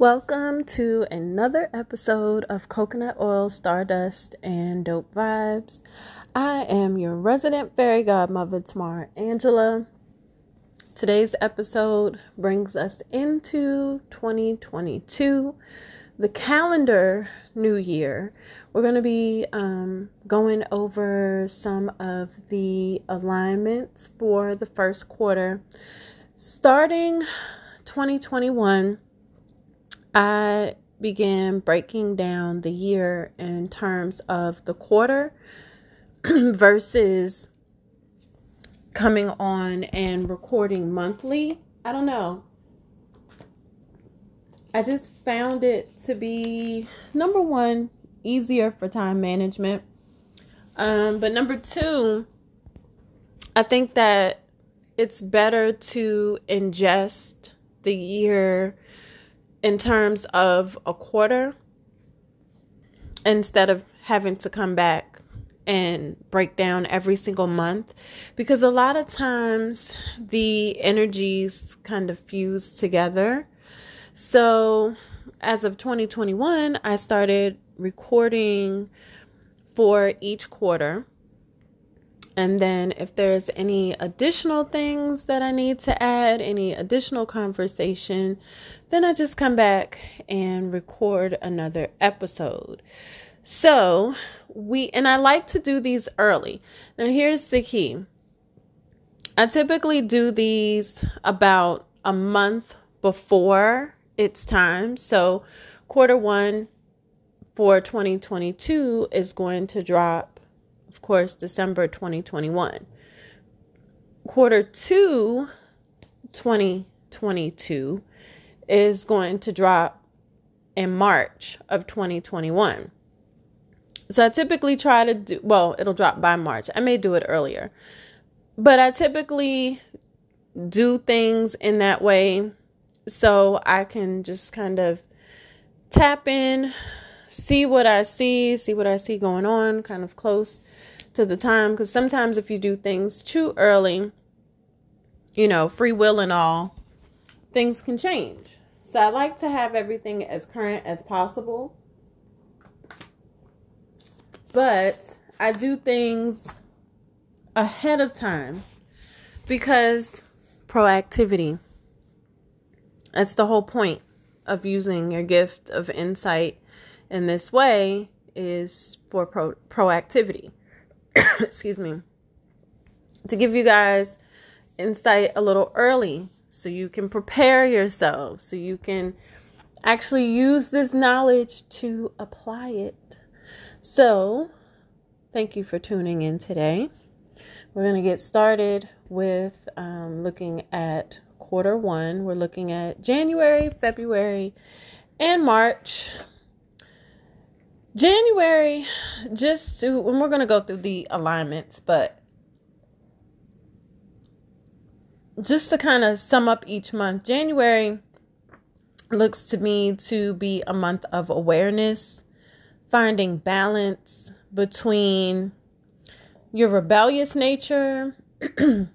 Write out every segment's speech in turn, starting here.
Welcome to another episode of Coconut Oil, Stardust, and Dope Vibes. I am your resident fairy godmother, Tamara Angela. Today's episode brings us into 2022, the calendar new year. We're going to be um, going over some of the alignments for the first quarter. Starting 2021, I began breaking down the year in terms of the quarter versus coming on and recording monthly. I don't know. I just found it to be number one, easier for time management. Um, but number two, I think that it's better to ingest the year in terms of a quarter instead of having to come back and break down every single month because a lot of times the energies kind of fuse together. So, as of 2021, I started recording for each quarter. And then, if there's any additional things that I need to add, any additional conversation, then I just come back and record another episode. So, we, and I like to do these early. Now, here's the key I typically do these about a month before it's time. So, quarter one for 2022 is going to drop, of course, December 2021. Quarter two, 2022 is going to drop in March of 2021. So I typically try to do, well, it'll drop by March. I may do it earlier. But I typically do things in that way so I can just kind of tap in, see what I see, see what I see going on, kind of close to the time. Because sometimes if you do things too early, you know, free will and all, things can change. So I like to have everything as current as possible but I do things ahead of time because proactivity. That's the whole point of using your gift of insight in this way is for pro- proactivity. Excuse me. To give you guys insight a little early so you can prepare yourself, so you can actually use this knowledge to apply it so, thank you for tuning in today. We're going to get started with um, looking at quarter one. We're looking at January, February, and March. January, just to, and we're going to go through the alignments, but just to kind of sum up each month, January looks to me to be a month of awareness finding balance between your rebellious nature and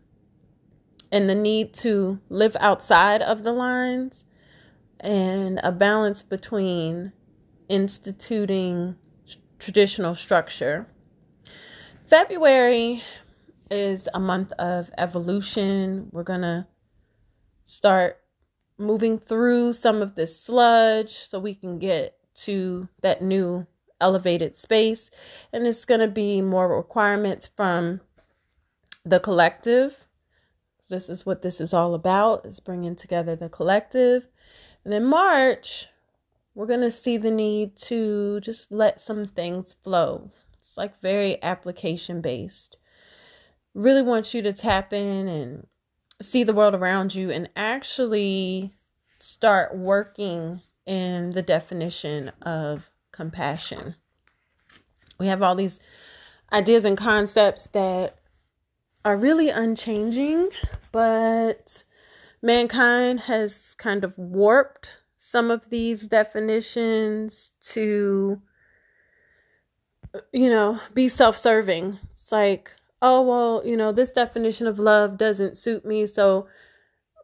the need to live outside of the lines, and a balance between instituting traditional structure. February is a month of evolution. We're going to start moving through some of this sludge so we can get to that new elevated space and it's going to be more requirements from the collective this is what this is all about is bringing together the collective and then march we're going to see the need to just let some things flow it's like very application based really want you to tap in and see the world around you and actually start working in the definition of compassion. We have all these ideas and concepts that are really unchanging, but mankind has kind of warped some of these definitions to you know, be self-serving. It's like, oh well, you know, this definition of love doesn't suit me, so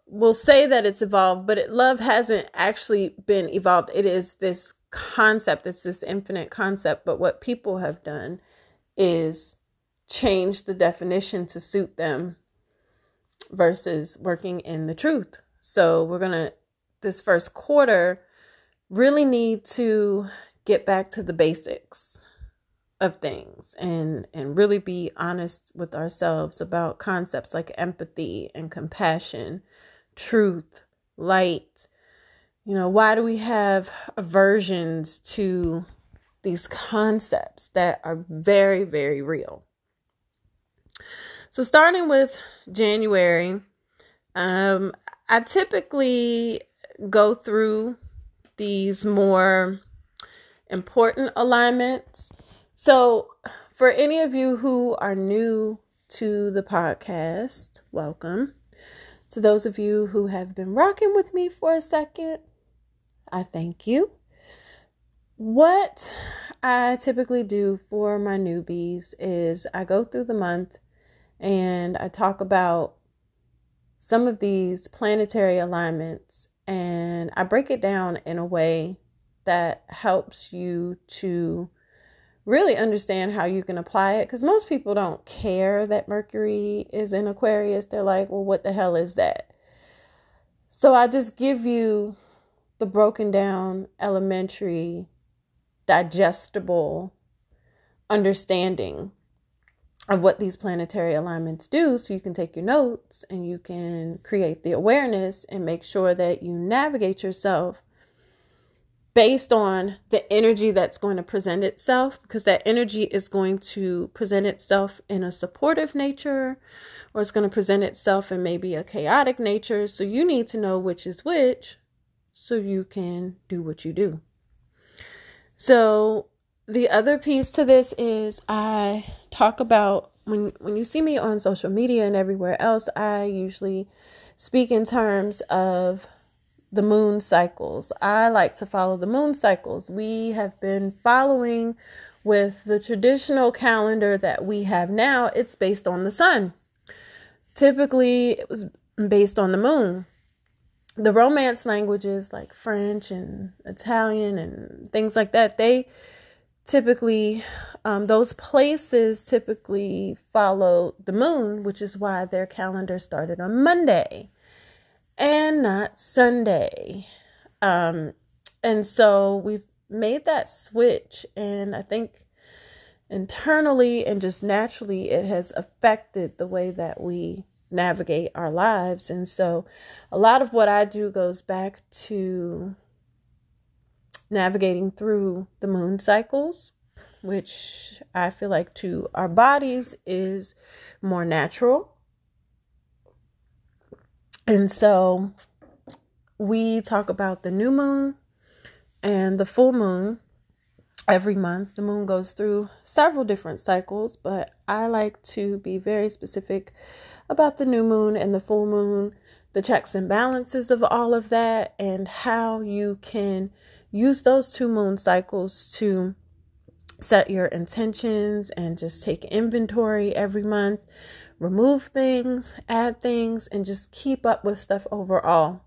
we'll say that it's evolved, but it, love hasn't actually been evolved. It is this concept, it's this infinite concept. But what people have done is change the definition to suit them versus working in the truth. So we're going to, this first quarter, really need to get back to the basics of things and and really be honest with ourselves about concepts like empathy and compassion truth, light. You know, why do we have aversions to these concepts that are very, very real? So, starting with January, um, I typically go through these more important alignments. So, for any of you who are new to the podcast, welcome. To those of you who have been rocking with me for a second, I thank you. What I typically do for my newbies is I go through the month and I talk about some of these planetary alignments and I break it down in a way that helps you to really understand how you can apply it because most people don't care that Mercury is in Aquarius. They're like, well, what the hell is that? So I just give you the broken down, elementary, digestible understanding of what these planetary alignments do so you can take your notes and you can create the awareness and make sure that you navigate yourself based on the energy that's going to present itself, because that energy is going to present itself in a supportive nature or it's going to present itself in maybe a chaotic nature. So you need to know which is which so you can do what you do. So the other piece to this is I talk about when when you see me on social media and everywhere else, I usually speak in terms of the moon cycles. I like to follow the moon cycles. We have been following with the traditional calendar that we have now, it's based on the sun. Typically, it was based on the moon. The romance languages like French and Italian and things like that, they typically, um, those places typically follow the moon, which is why their calendar started on Monday and not Sunday. Um, and so we've made that switch, and I think internally and just naturally it has affected the way that we navigate our lives. And so a lot of what I do goes back to navigating through the moon cycles, which I feel like to our bodies is more natural and so we talk about the new moon and the full moon every month. The moon goes through several different cycles, but I like to be very specific about the new moon and the full moon, the checks and balances of all of that, and how you can use those two moon cycles to set your intentions and just take inventory every month remove things, add things, and just keep up with stuff overall.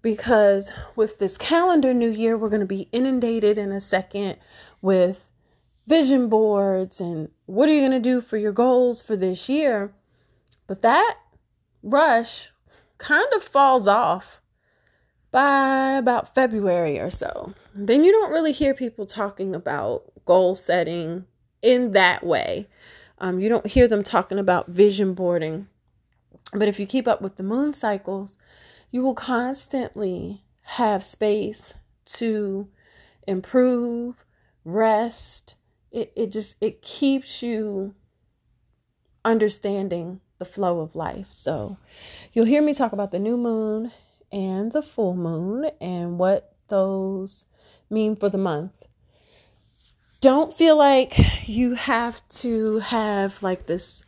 Because with this calendar new year, we're going to be inundated in a second with vision boards and what are you going to do for your goals for this year. But that rush kind of falls off by about February or so. Then you don't really hear people talking about goal setting in that way. Um, you don't hear them talking about vision boarding. But if you keep up with the moon cycles, you will constantly have space to improve, rest. It, it just it keeps you understanding the flow of life. So you'll hear me talk about the new moon and the full moon and what those mean for the month don't feel like you have to have like this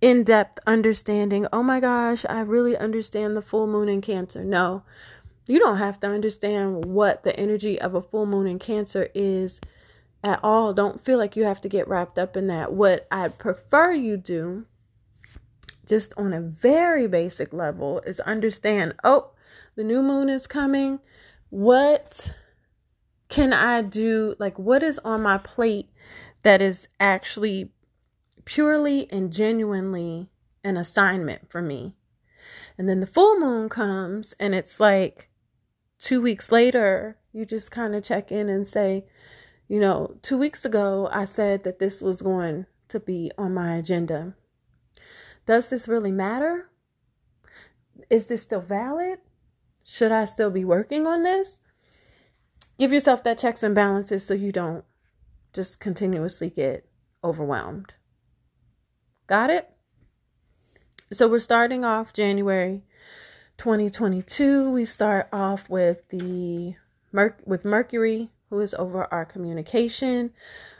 in depth understanding. Oh my gosh, I really understand the full moon in Cancer. No, you don't have to understand what the energy of a full moon in Cancer is at all. Don't feel like you have to get wrapped up in that. What I prefer you do just on a very basic level is understand oh, the new moon is coming. What can I do? Like, what is on my plate that is actually purely and genuinely an assignment for me? And then the full moon comes, and it's like two weeks later, you just kind of check in and say, you know, two weeks ago, I said that this was going to be on my agenda. Does this really matter? Is this still valid? Should I still be working on this? Give yourself that checks and balances so you don't just continuously get overwhelmed. Got it? So we're starting off January 2022. We start off with the Merc- with Mercury who is over our communication,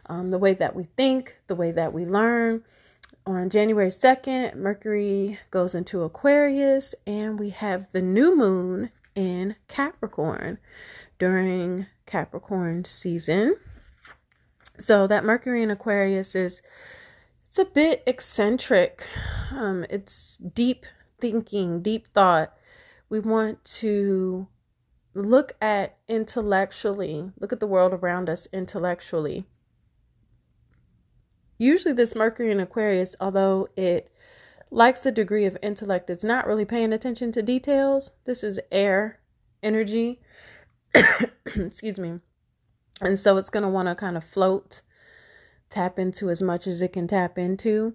um, the way that we think, the way that we learn. On January 2nd, Mercury goes into Aquarius, and we have the new moon in Capricorn during Capricorn season. So that Mercury in Aquarius is it's a bit eccentric. Um, it's deep thinking, deep thought. We want to look at intellectually, look at the world around us intellectually. Usually, this Mercury in Aquarius, although it likes a degree of intellect, it's not really paying attention to details. This is air energy. Excuse me. And so it's going to want to kind of float, tap into as much as it can tap into.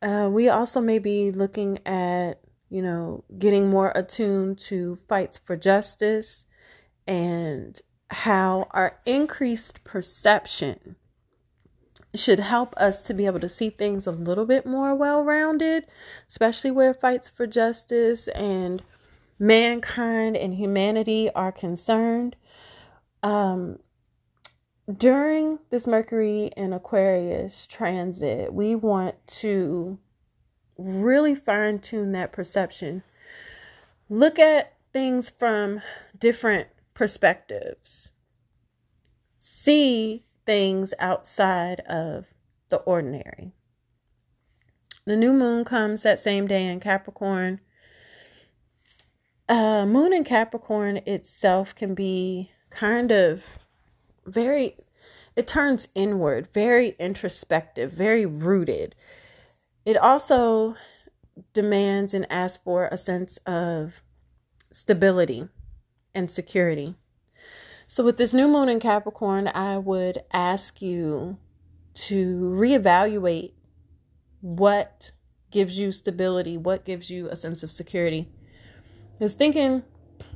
Uh, we also may be looking at you know, getting more attuned to fights for justice and how our increased perception should help us to be able to see things a little bit more well rounded, especially where fights for justice and mankind and humanity are concerned. Um, during this Mercury and Aquarius transit, we want to really fine tune that perception. Look at things from different perspectives. See things outside of the ordinary. The new moon comes that same day in Capricorn. Uh, moon in Capricorn itself can be kind of very, it turns inward, very introspective, very rooted. It also demands and asks for a sense of stability and security. So, with this new moon in Capricorn, I would ask you to reevaluate what gives you stability, what gives you a sense of security. Is thinking,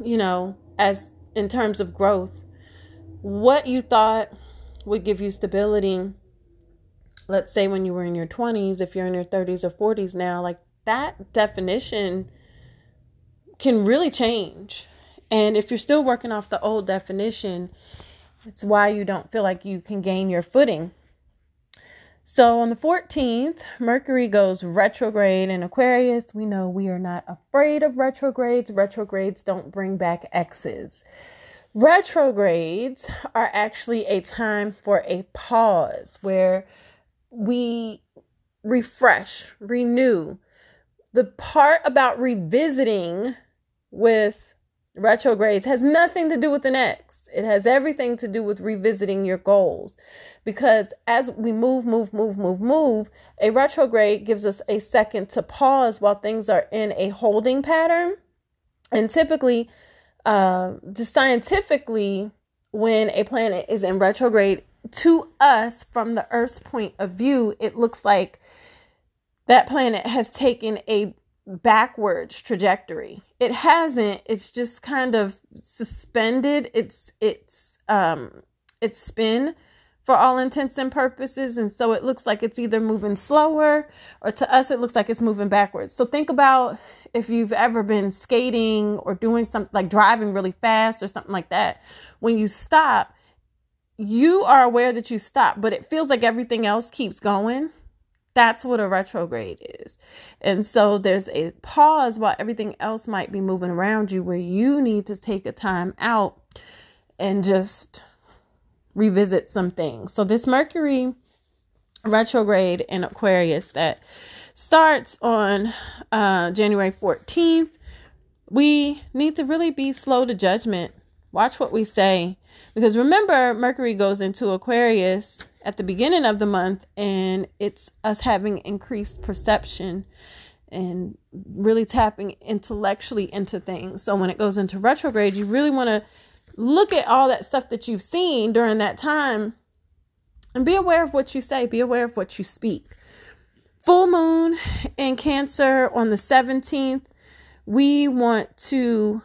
you know, as in terms of growth, what you thought would give you stability let's say when you were in your 20s, if you're in your 30s or 40s now, like that definition can really change. And if you're still working off the old definition, it's why you don't feel like you can gain your footing. So on the 14th, Mercury goes retrograde in Aquarius. We know we are not afraid of retrogrades. Retrogrades don't bring back exes. Retrogrades are actually a time for a pause where we refresh, renew. The part about revisiting with retrogrades has nothing to do with the next. It has everything to do with revisiting your goals. Because as we move, move, move, move, move, a retrograde gives us a second to pause while things are in a holding pattern. And typically, uh, just scientifically, when a planet is in retrograde, to us from the Earth's point of view, it looks like that planet has taken a backwards trajectory. It hasn't. It's just kind of suspended its its um its spin for all intents and purposes and so it looks like it's either moving slower or to us it looks like it's moving backwards. So think about if you've ever been skating or doing something like driving really fast or something like that. When you stop, you are aware that you stop, but it feels like everything else keeps going. That's what a retrograde is. And so there's a pause while everything else might be moving around you where you need to take a time out and just revisit some things. So this Mercury retrograde in Aquarius that starts on uh, January 14th. We need to really be slow to judgment. Watch what we say. Because remember, Mercury goes into Aquarius at the beginning of the month, and it's us having increased perception and really tapping intellectually into things. So when it goes into retrograde, you really want to look at all that stuff that you've seen during that time and be aware of what you say, be aware of what you speak. Full moon in Cancer on the 17th, we want to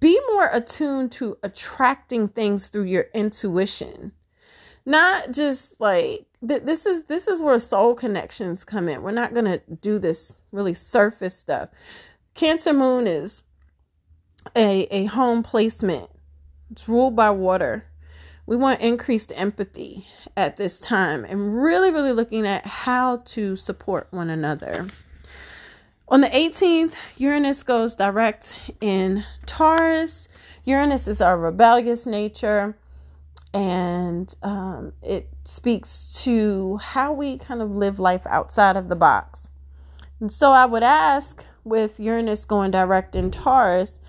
be more attuned to attracting things through your intuition. Not just like th- this is this is where soul connections come in. We're not going to do this really surface stuff. Cancer moon is a a home placement. It's ruled by water. We want increased empathy at this time and really really looking at how to support one another. On the 18th, Uranus goes direct in Taurus. Uranus is our rebellious nature and um, it speaks to how we kind of live life outside of the box. And so I would ask with Uranus going direct in Taurus,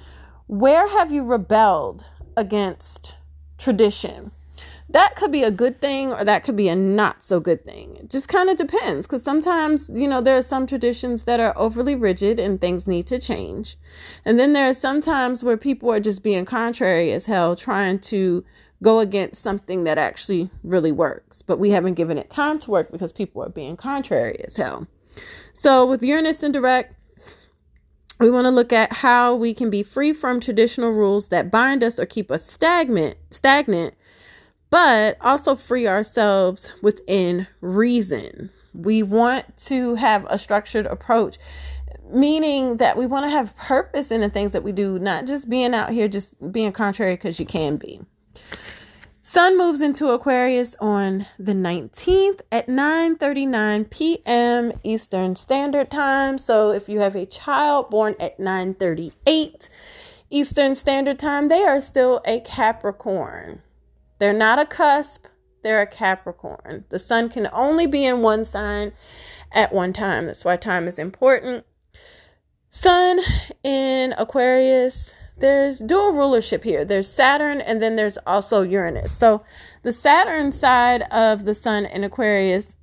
where have you rebelled against tradition? That could be a good thing or that could be a not so good thing. It just kind of depends because sometimes, you know, there are some traditions that are overly rigid and things need to change. And then there are some times where people are just being contrary as hell, trying to go against something that actually really works. But we haven't given it time to work because people are being contrary as hell. So with Uranus and direct, we want to look at how we can be free from traditional rules that bind us or keep us stagnant, stagnant, but also free ourselves within reason. We want to have a structured approach, meaning that we want to have purpose in the things that we do, not just being out here just being contrary because you can be. Sun moves into Aquarius on the 19th at 9:39 p.m. Eastern Standard Time. So if you have a child born at 9:38 Eastern Standard Time, they are still a Capricorn. They're not a cusp, they're a Capricorn. The sun can only be in one sign at one time. That's why time is important. Sun in Aquarius there's dual rulership here. There's Saturn and then there's also Uranus. So the Saturn side of the sun in Aquarius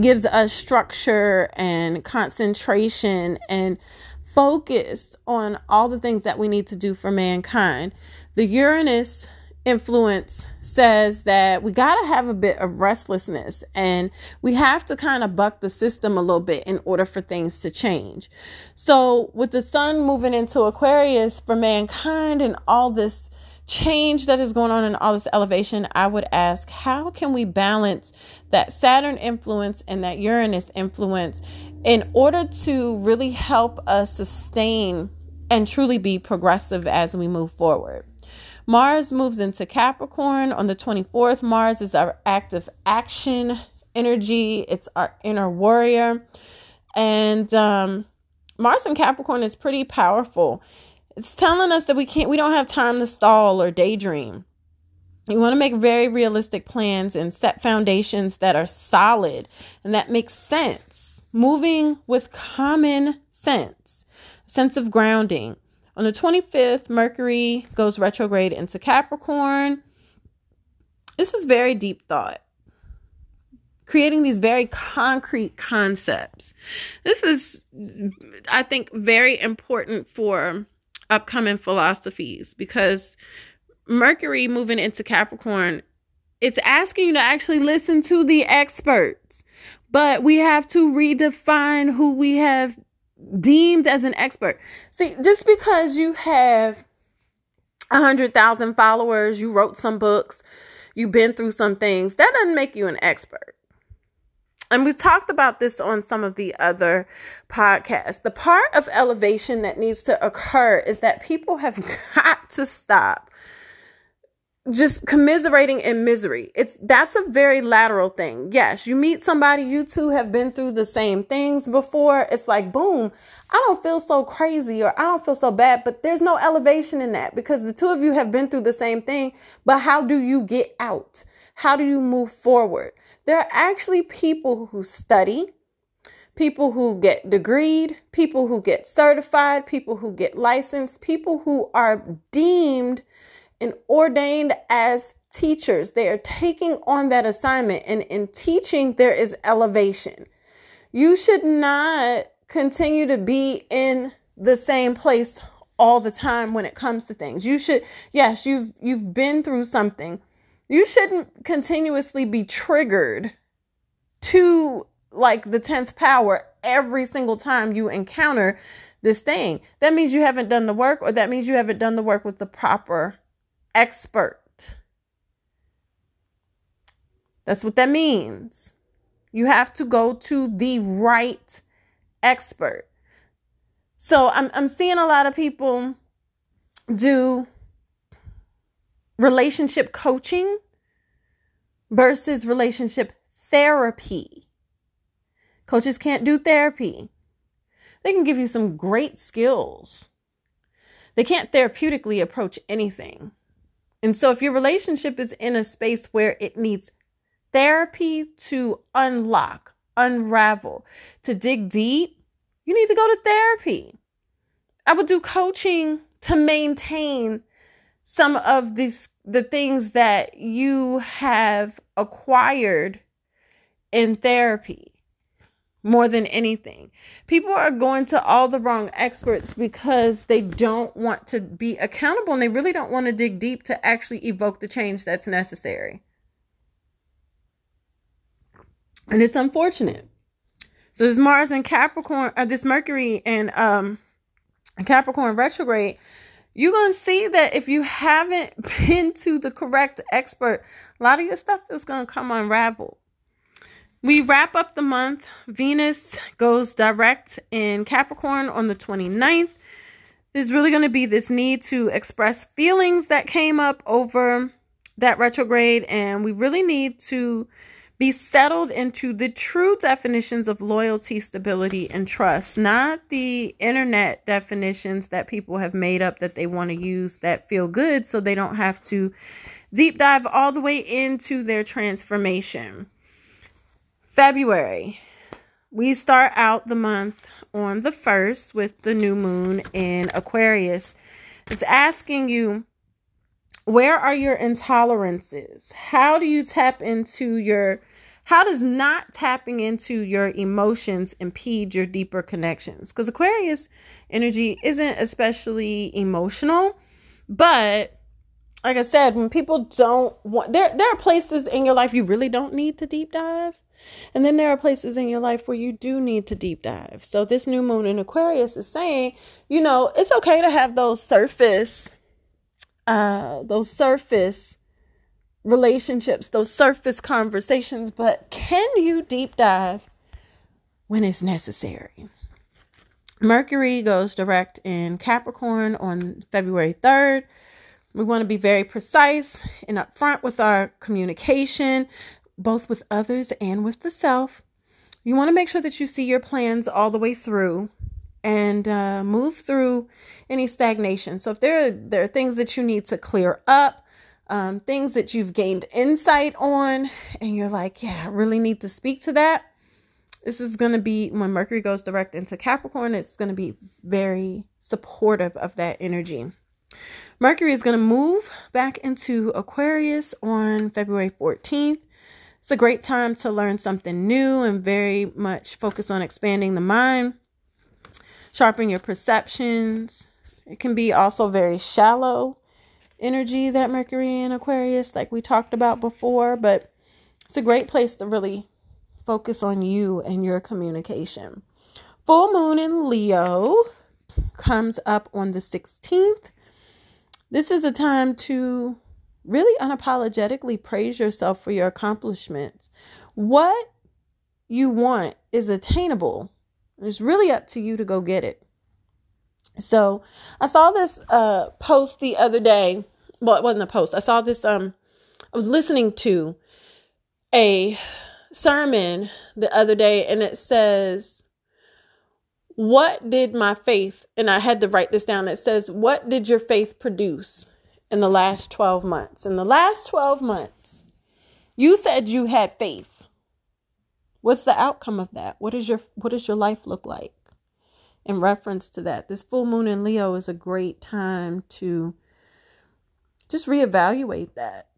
gives us structure and concentration and focus on all the things that we need to do for mankind. The Uranus influence says that we got to have a bit of restlessness and we have to kind of buck the system a little bit in order for things to change. So, with the sun moving into Aquarius for mankind and all this change that is going on and all this elevation, I would ask, how can we balance that Saturn influence and that Uranus influence in order to really help us sustain and truly be progressive as we move forward? Mars moves into Capricorn on the 24th. Mars is our active action energy, it's our inner warrior. And um, Mars in Capricorn is pretty powerful. It's telling us that we can't, we don't have time to stall or daydream. You want to make very realistic plans and set foundations that are solid and that make sense. Moving with common sense, sense of grounding. On the 25th, Mercury goes retrograde into Capricorn. This is very deep thought. Creating these very concrete concepts. This is, I think, very important for upcoming philosophies because Mercury moving into Capricorn, it's asking you to actually listen to the experts. But we have to redefine who we have deemed as an expert. See, just because you have a hundred thousand followers, you wrote some books, you've been through some things, that doesn't make you an expert. And we talked about this on some of the other podcasts. The part of elevation that needs to occur is that people have got to stop just commiserating in misery. It's that's a very lateral thing. Yes, you meet somebody, you two have been through the same things before. It's like, boom, I don't feel so crazy or I don't feel so bad, but there's no elevation in that because the two of you have been through the same thing. But how do you get out? How do you move forward? There are actually people who study, people who get degreed, people who get certified, people who get licensed, people who are deemed and ordained as teachers. They are taking on that assignment, and in teaching, there is elevation. You should not continue to be in the same place all the time when it comes to things. You should yes, you've you've been through something. You shouldn't continuously be triggered to like the 10th power every single time you encounter this thing. That means you haven't done the work or that means you haven't done the work with the proper expert. That's what that means. You have to go to the right expert. So I'm I'm seeing a lot of people do relationship coaching versus relationship therapy. Coaches can't do therapy. They can give you some great skills. They can't therapeutically approach anything. And so, if your relationship is in a space where it needs therapy to unlock, unravel, to dig deep, you need to go to therapy. I would do coaching to maintain some of these the things that you have acquired in therapy more than anything. People are going to all the wrong experts because they don't want to be accountable and they really don't want to dig deep to actually evoke the change that's necessary. And it's unfortunate. So this Mars and Capricorn, uh, this Mercury and um Capricorn retrograde, you're going to see that if you haven't been to the correct expert, a lot of your stuff is going to come unraveled. We wrap up the month. Venus goes direct in Capricorn on the 29th. There's really going to be this need to express feelings that came up over that retrograde, and we really need to be settled into the true definitions of loyalty, stability, and trust, not the internet definitions that people have made up that they want to use that feel good so they don't have to deep dive all the way into their transformation. February. We start out the month on the 1st with the new moon in Aquarius. It's asking you, where are your intolerances? How do you tap into your how does not tapping into your emotions impede your deeper connections? Because Aquarius energy isn't especially emotional, but like I said, when people don't want there there are places in your life you really don't need to deep dive. And then there are places in your life where you do need to deep dive. So this new moon in Aquarius is saying, you know, it's okay to have those surface uh those surface relationships, those surface conversations, but can you deep dive when it's necessary? Mercury goes direct in Capricorn on February 3rd. We want to be very precise and upfront with our communication both with others and with the self. You want to make sure that you see your plans all the way through and uh, move through any stagnation. So if there are, there are things that you need to clear up, um, things that you've gained insight on, and you're like, yeah, I really need to speak to that. This is going to be when Mercury goes direct into Capricorn, it's going to be very supportive of that energy. Mercury is going to move back into Aquarius on February 14th. It's a great time to learn something new and very much focus on expanding the mind, sharpen your perceptions. It can be also very shallow energy that Mercury in Aquarius, like we talked about before, but it's a great place to really focus on you and your communication. Full moon in Leo comes up on the 16th. This is a time to really unapologetically praise yourself for your accomplishments. What you want is attainable. It's really up to you to go get it. So I saw this uh, post the other day well, it wasn't a post. I saw this um I was listening to a sermon the other day and it says what did my faith and I had to write this down. It says what did your faith produce in the last 12 months? In the last 12 months, you said you had faith. What's the outcome of that? What is your what does your life look like? In reference to that, this full moon in Leo is a great time to just reevaluate that.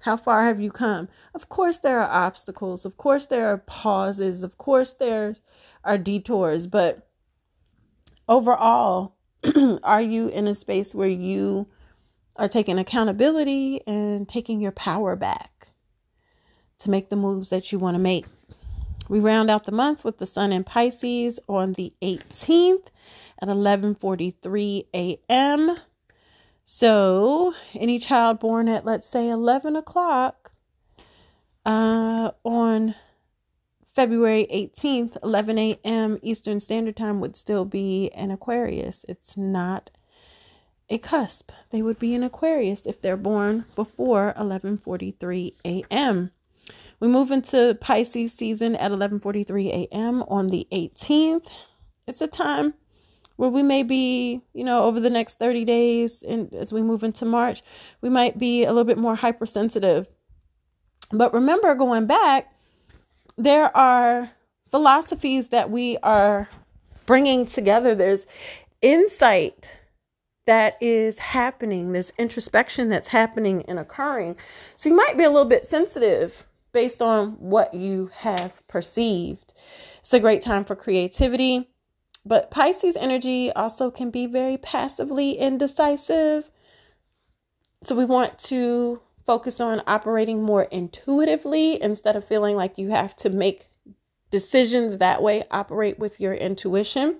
How far have you come? Of course, there are obstacles. Of course, there are pauses. Of course, there are detours. But overall, are you in a space where you are taking accountability and taking your power back to make the moves that you want to make? We round out the month with the sun in Pisces on the 18th at 11:43 a.m. So, any child born at, let's say, 11 o'clock uh, on February 18th, 11 a.m. Eastern Standard Time would still be an Aquarius. It's not a cusp. They would be an Aquarius if they're born before 11:43 a.m. We move into Pisces season at 11:43 a.m. on the 18th. It's a time where we may be, you know, over the next 30 days and as we move into March, we might be a little bit more hypersensitive. But remember, going back, there are philosophies that we are bringing together. There's insight that is happening, there's introspection that's happening and occurring. So you might be a little bit sensitive based on what you have perceived. It's a great time for creativity. But Pisces energy also can be very passively indecisive. So we want to focus on operating more intuitively instead of feeling like you have to make decisions that way. Operate with your intuition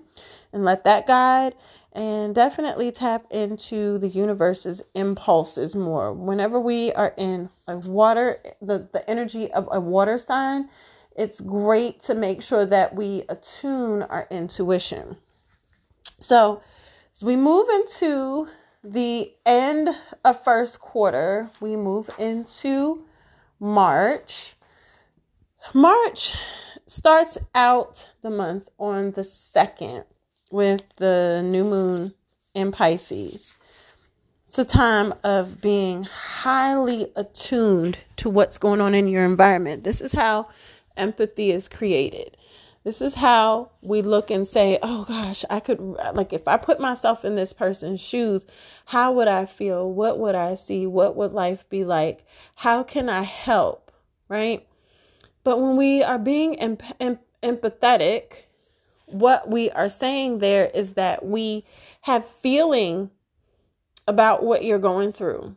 and let that guide. And definitely tap into the universe's impulses more. Whenever we are in a water, the, the energy of a water sign, it's great to make sure that we attune our intuition. So, as we move into the end of first quarter, we move into March. March starts out the month on the 2nd with the new moon in Pisces. It's a time of being highly attuned to what's going on in your environment. This is how empathy is created. This is how we look and say, oh gosh, I could, like, if I put myself in this person's shoes, how would I feel? What would I see? What would life be like? How can I help? Right? But when we are being em- em- empathetic, what we are saying there is that we have feeling about what you're going through.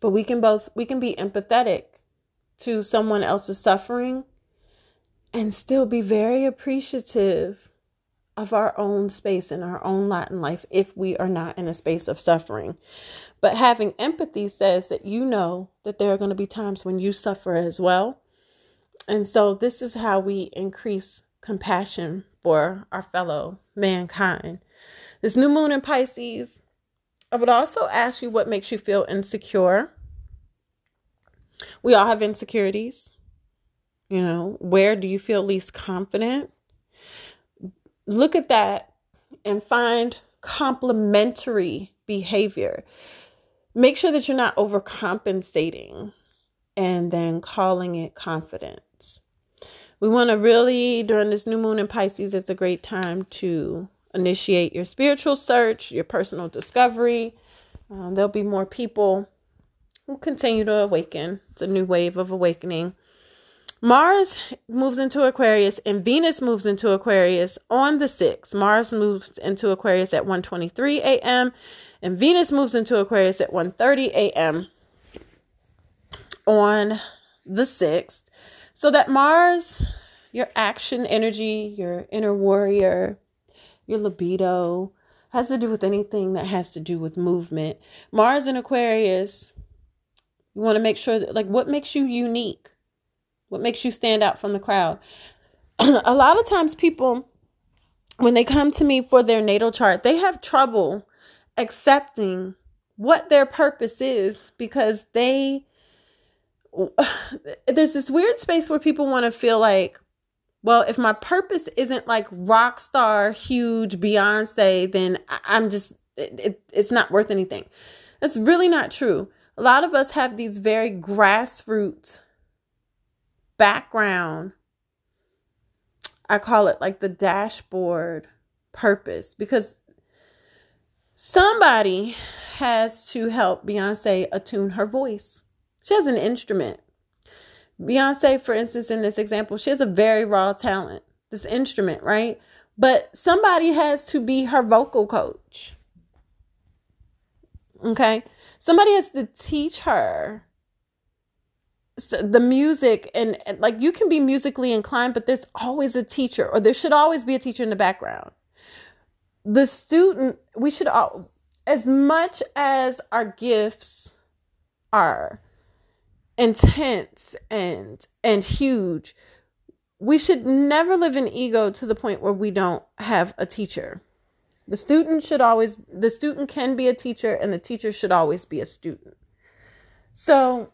But we can both, we can be empathetic to someone else's suffering and still be very appreciative of our own space and our own lot in life if we are not in a space of suffering. But having empathy says that you know that there are going to be times when you suffer as well. And so this is how we increase compassion for our fellow mankind. This new moon in Pisces, I would also ask you what makes you feel insecure we all have insecurities. You know, where do you feel least confident? Look at that and find complementary behavior. Make sure that you're not overcompensating and then calling it confidence. We want to really, during this new moon in Pisces, it's a great time to initiate your spiritual search, your personal discovery. Um, there'll be more people will continue to awaken. It's a new wave of awakening. Mars moves into Aquarius and Venus moves into Aquarius on the 6th. Mars moves into Aquarius at 1:23 a.m. and Venus moves into Aquarius at 1:30 a.m. on the 6th. So that Mars, your action energy, your inner warrior, your libido has to do with anything that has to do with movement. Mars in Aquarius you want to make sure that, like, what makes you unique? What makes you stand out from the crowd? a lot of times, people, when they come to me for their natal chart, they have trouble accepting what their purpose is because they there's this weird space where people want to feel like well if my purpose isn't like rock star huge beyonce then i'm just it, it, it's not worth anything. That's really not true. A lot of us have these very grassroots background i call it like the dashboard purpose because somebody has to help beyonce attune her voice she has an instrument. Beyonce, for instance, in this example, she has a very raw talent, this instrument, right? But somebody has to be her vocal coach. Okay? Somebody has to teach her the music and, like you can be musically inclined but there's always a teacher or there should always be a teacher in the background the student we should all as much as our gifts are intense and and huge. We should never live in ego to the point where we don't have a teacher. The student should always the student can be a teacher and the teacher should always be a student. So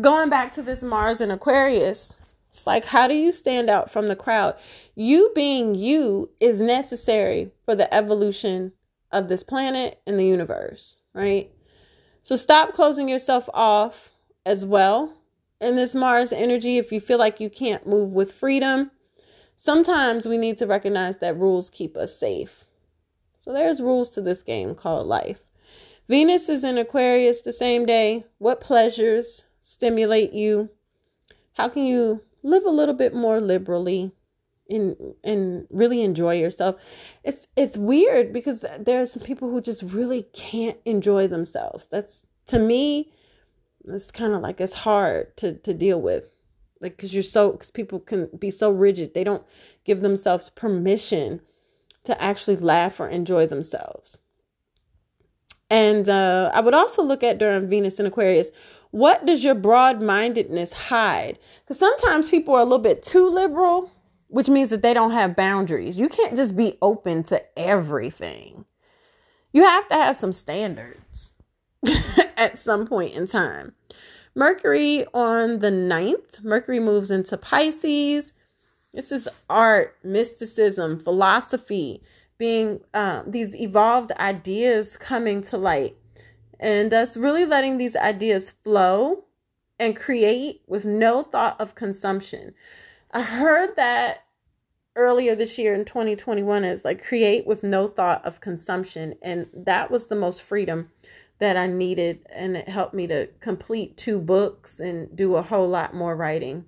going back to this mars and aquarius it's like how do you stand out from the crowd? You being you is necessary for the evolution of this planet and the universe right so stop closing yourself off as well in this Mars energy if you feel like you can't move with freedom. Sometimes we need to recognize that rules keep us safe. So there's rules to this game called life. Venus is in Aquarius the same day. What pleasures stimulate you? How can you live a little bit more liberally? And and really enjoy yourself. It's it's weird because there are some people who just really can't enjoy themselves. That's to me, it's kind of like it's hard to to deal with, like because you're so because people can be so rigid. They don't give themselves permission to actually laugh or enjoy themselves. And uh, I would also look at during Venus and Aquarius, what does your broad mindedness hide? Because sometimes people are a little bit too liberal which means that they don't have boundaries. You can't just be open to everything. You have to have some standards at some point in time. Mercury on the 9th, Mercury moves into Pisces. This is art, mysticism, philosophy, being um, these evolved ideas coming to light. And us really letting these ideas flow and create with no thought of consumption. I heard that earlier this year in 2021 is like create with no thought of consumption and that was the most freedom that I needed and it helped me to complete two books and do a whole lot more writing.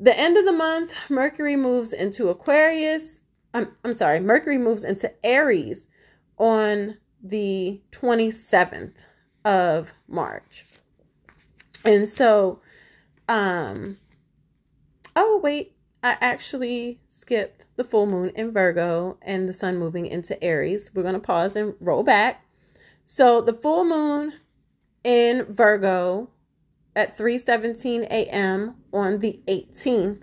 The end of the month, Mercury moves into Aquarius. I'm I'm sorry, Mercury moves into Aries on the 27th of March. And so um oh wait, I actually skipped the full moon in Virgo and the sun moving into Aries. We're going to pause and roll back. So the full moon in Virgo at 3:17 a.m. on the 18th.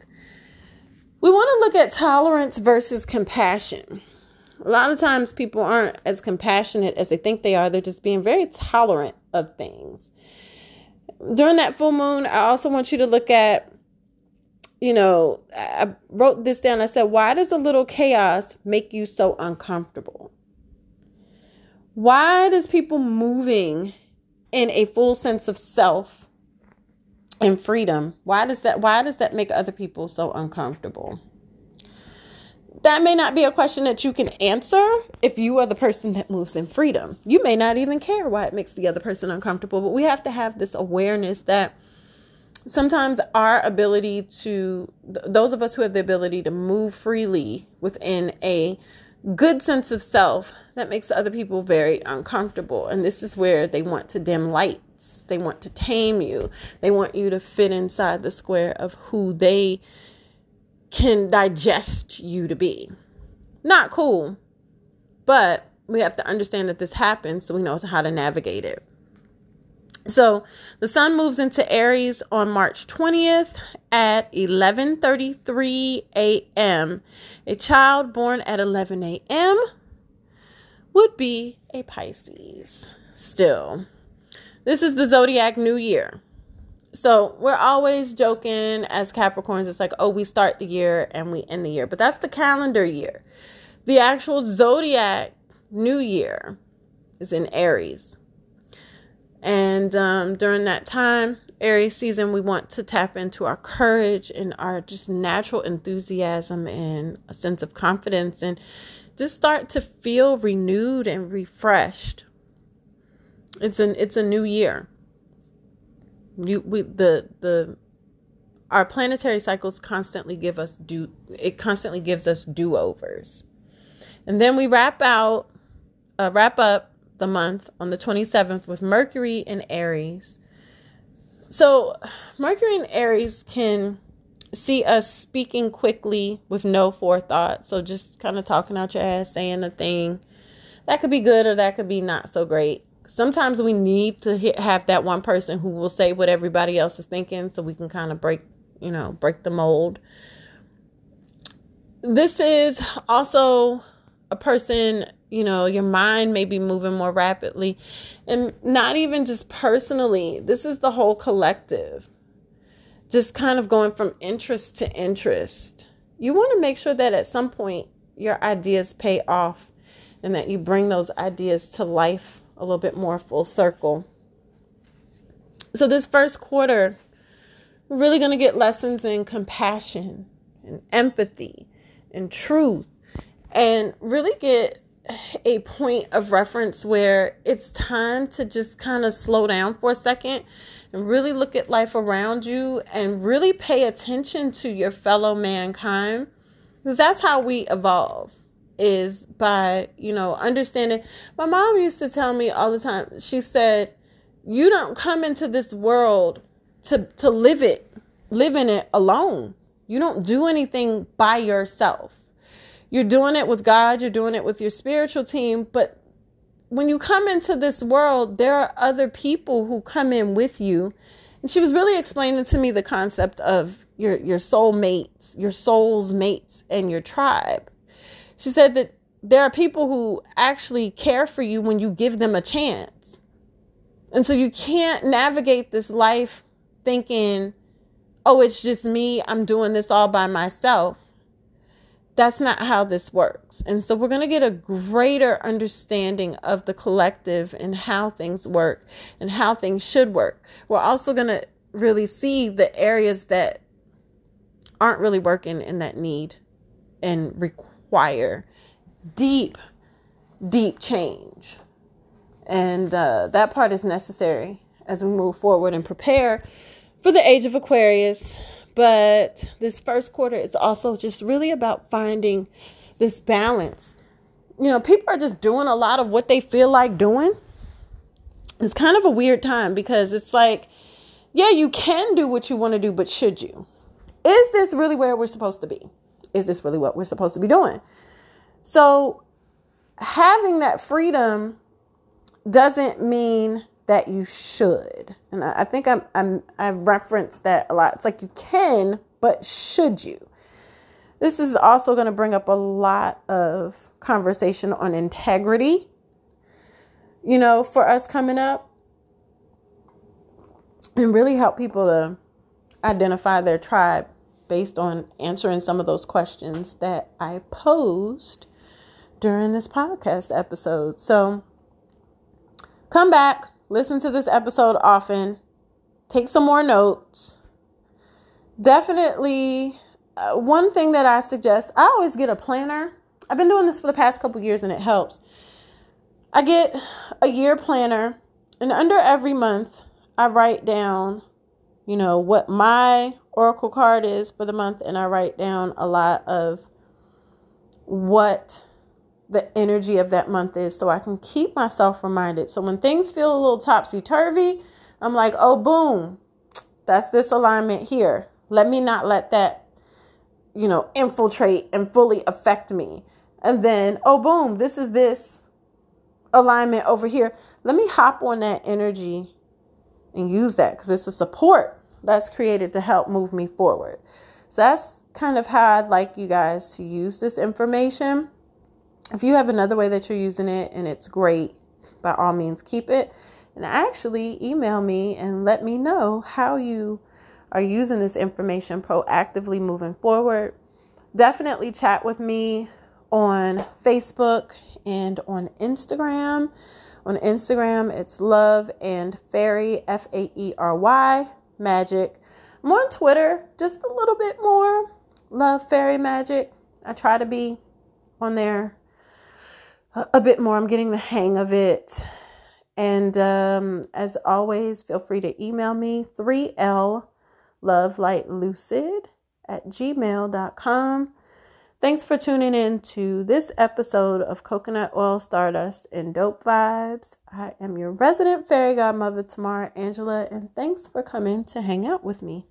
We want to look at tolerance versus compassion. A lot of times people aren't as compassionate as they think they are. They're just being very tolerant of things. During that full moon, I also want you to look at you know, I wrote this down. I said, Why does a little chaos make you so uncomfortable? Why does people moving in a full sense of self and freedom, why does that why does that make other people so uncomfortable? That may not be a question that you can answer if you are the person that moves in freedom. You may not even care why it makes the other person uncomfortable, but we have to have this awareness that sometimes our ability to those of us who have the ability to move freely within a good sense of self that makes other people very uncomfortable. And this is where they want to dim lights. They want to tame you. They want you to fit inside the square of who they can digest you to be. Not cool but we have to understand that this happens so we know how to navigate it so the sun moves into Aries on March 20th at 11:33 a.m. A child born at 11 a.m. would be a Pisces. Still, this is the zodiac new year. So we're always joking as Capricorns. It's like, oh, we start the year and we end the year. But that's the calendar year. The actual zodiac new year is in Aries. And um, during that time, Aries season, we want to tap into our courage and our just natural enthusiasm and a sense of confidence and just start to feel renewed and refreshed. It's an it's a new year. You we the the our planetary cycles constantly give us do it constantly gives us do-overs. And then we wrap out uh, wrap up the month on the 27th with Mercury in Aries. So, Mercury in Aries can see us speaking quickly with no forethought. So just kind of talking out your ass, saying a thing. That could be good or that could be not so great. Sometimes we need to hit, have that one person who will say what everybody else is thinking so we can kind of break, you know, break the mold. This is also a person, you know, your mind may be moving more rapidly and not even just personally. This is the whole collective just kind of going from interest to interest. You want to make sure that at some point your ideas pay off and that you bring those ideas to life a little bit more full circle. So, this first quarter, we're really going to get lessons in compassion and empathy and truth and really get a point of reference where it's time to just kind of slow down for a second and really look at life around you and really pay attention to your fellow mankind. Because that's how we evolve is by you know understanding. My mom used to tell me all the time she said you don't come into this world to to live it live in it alone. You don't do anything by yourself you're doing it with God, you're doing it with your spiritual team, but when you come into this world, there are other people who come in with you. And she was really explaining to me the concept of your your soul mates, your soul's mates and your tribe. She said that there are people who actually care for you when you give them a chance. And so you can't navigate this life thinking, "Oh, it's just me. I'm doing this all by myself." That's not how this works. And so we're going to get a greater understanding of the collective and how things work and how things should work. We're also going to really see the areas that aren't really working and that need and require deep, deep change. And uh, that part is necessary as we move forward and prepare for the age of Aquarius but this first quarter is also just really about finding this balance. You know, people are just doing a lot of what they feel like doing. It's kind of a weird time because it's like, yeah, you can do what you want to do, but should you? Is this really where we're supposed to be? Is this really what we're supposed to be doing? So, having that freedom doesn't mean that you should. And I, I think I'm, I'm I referenced that a lot. It's like you can, but should you? This is also going to bring up a lot of conversation on integrity. You know, for us coming up and really help people to identify their tribe based on answering some of those questions that I posed during this podcast episode. So come back, listen to this episode often, take some more notes. Definitely, uh, one thing that I suggest I always get a planner. I've been doing this for the past couple years and it helps. I get a year planner, and under every month, I write down, you know, what my oracle card is for the month, and I write down a lot of what the energy of that month is so I can keep myself reminded. So when things feel a little topsy turvy, I'm like, oh, boom, that's this alignment here. Let me not let that, you know, infiltrate and fully affect me. And then, oh, boom, this is this alignment over here. Let me hop on that energy and use that because it's a support that's created to help move me forward. So that's kind of how I'd like you guys to use this information If you have another way that you're using it and it's great, by all means keep it. And actually email me and let me know how you are using this information proactively moving forward. Definitely chat with me on Facebook and on Instagram. On Instagram, it's love and fairy, F A E R Y, magic. I'm on Twitter, just a little bit more love fairy magic. I try to be on there a, bit more. I'm getting the hang of it. And um, as always, feel free to email me 3L Love Light lucid at gmail.com. Thanks for tuning in to this episode of Coconut Oil Stardust and Dope Vibes. I am your resident fairy godmother, Tamara Angela, and thanks for coming to hang out with me.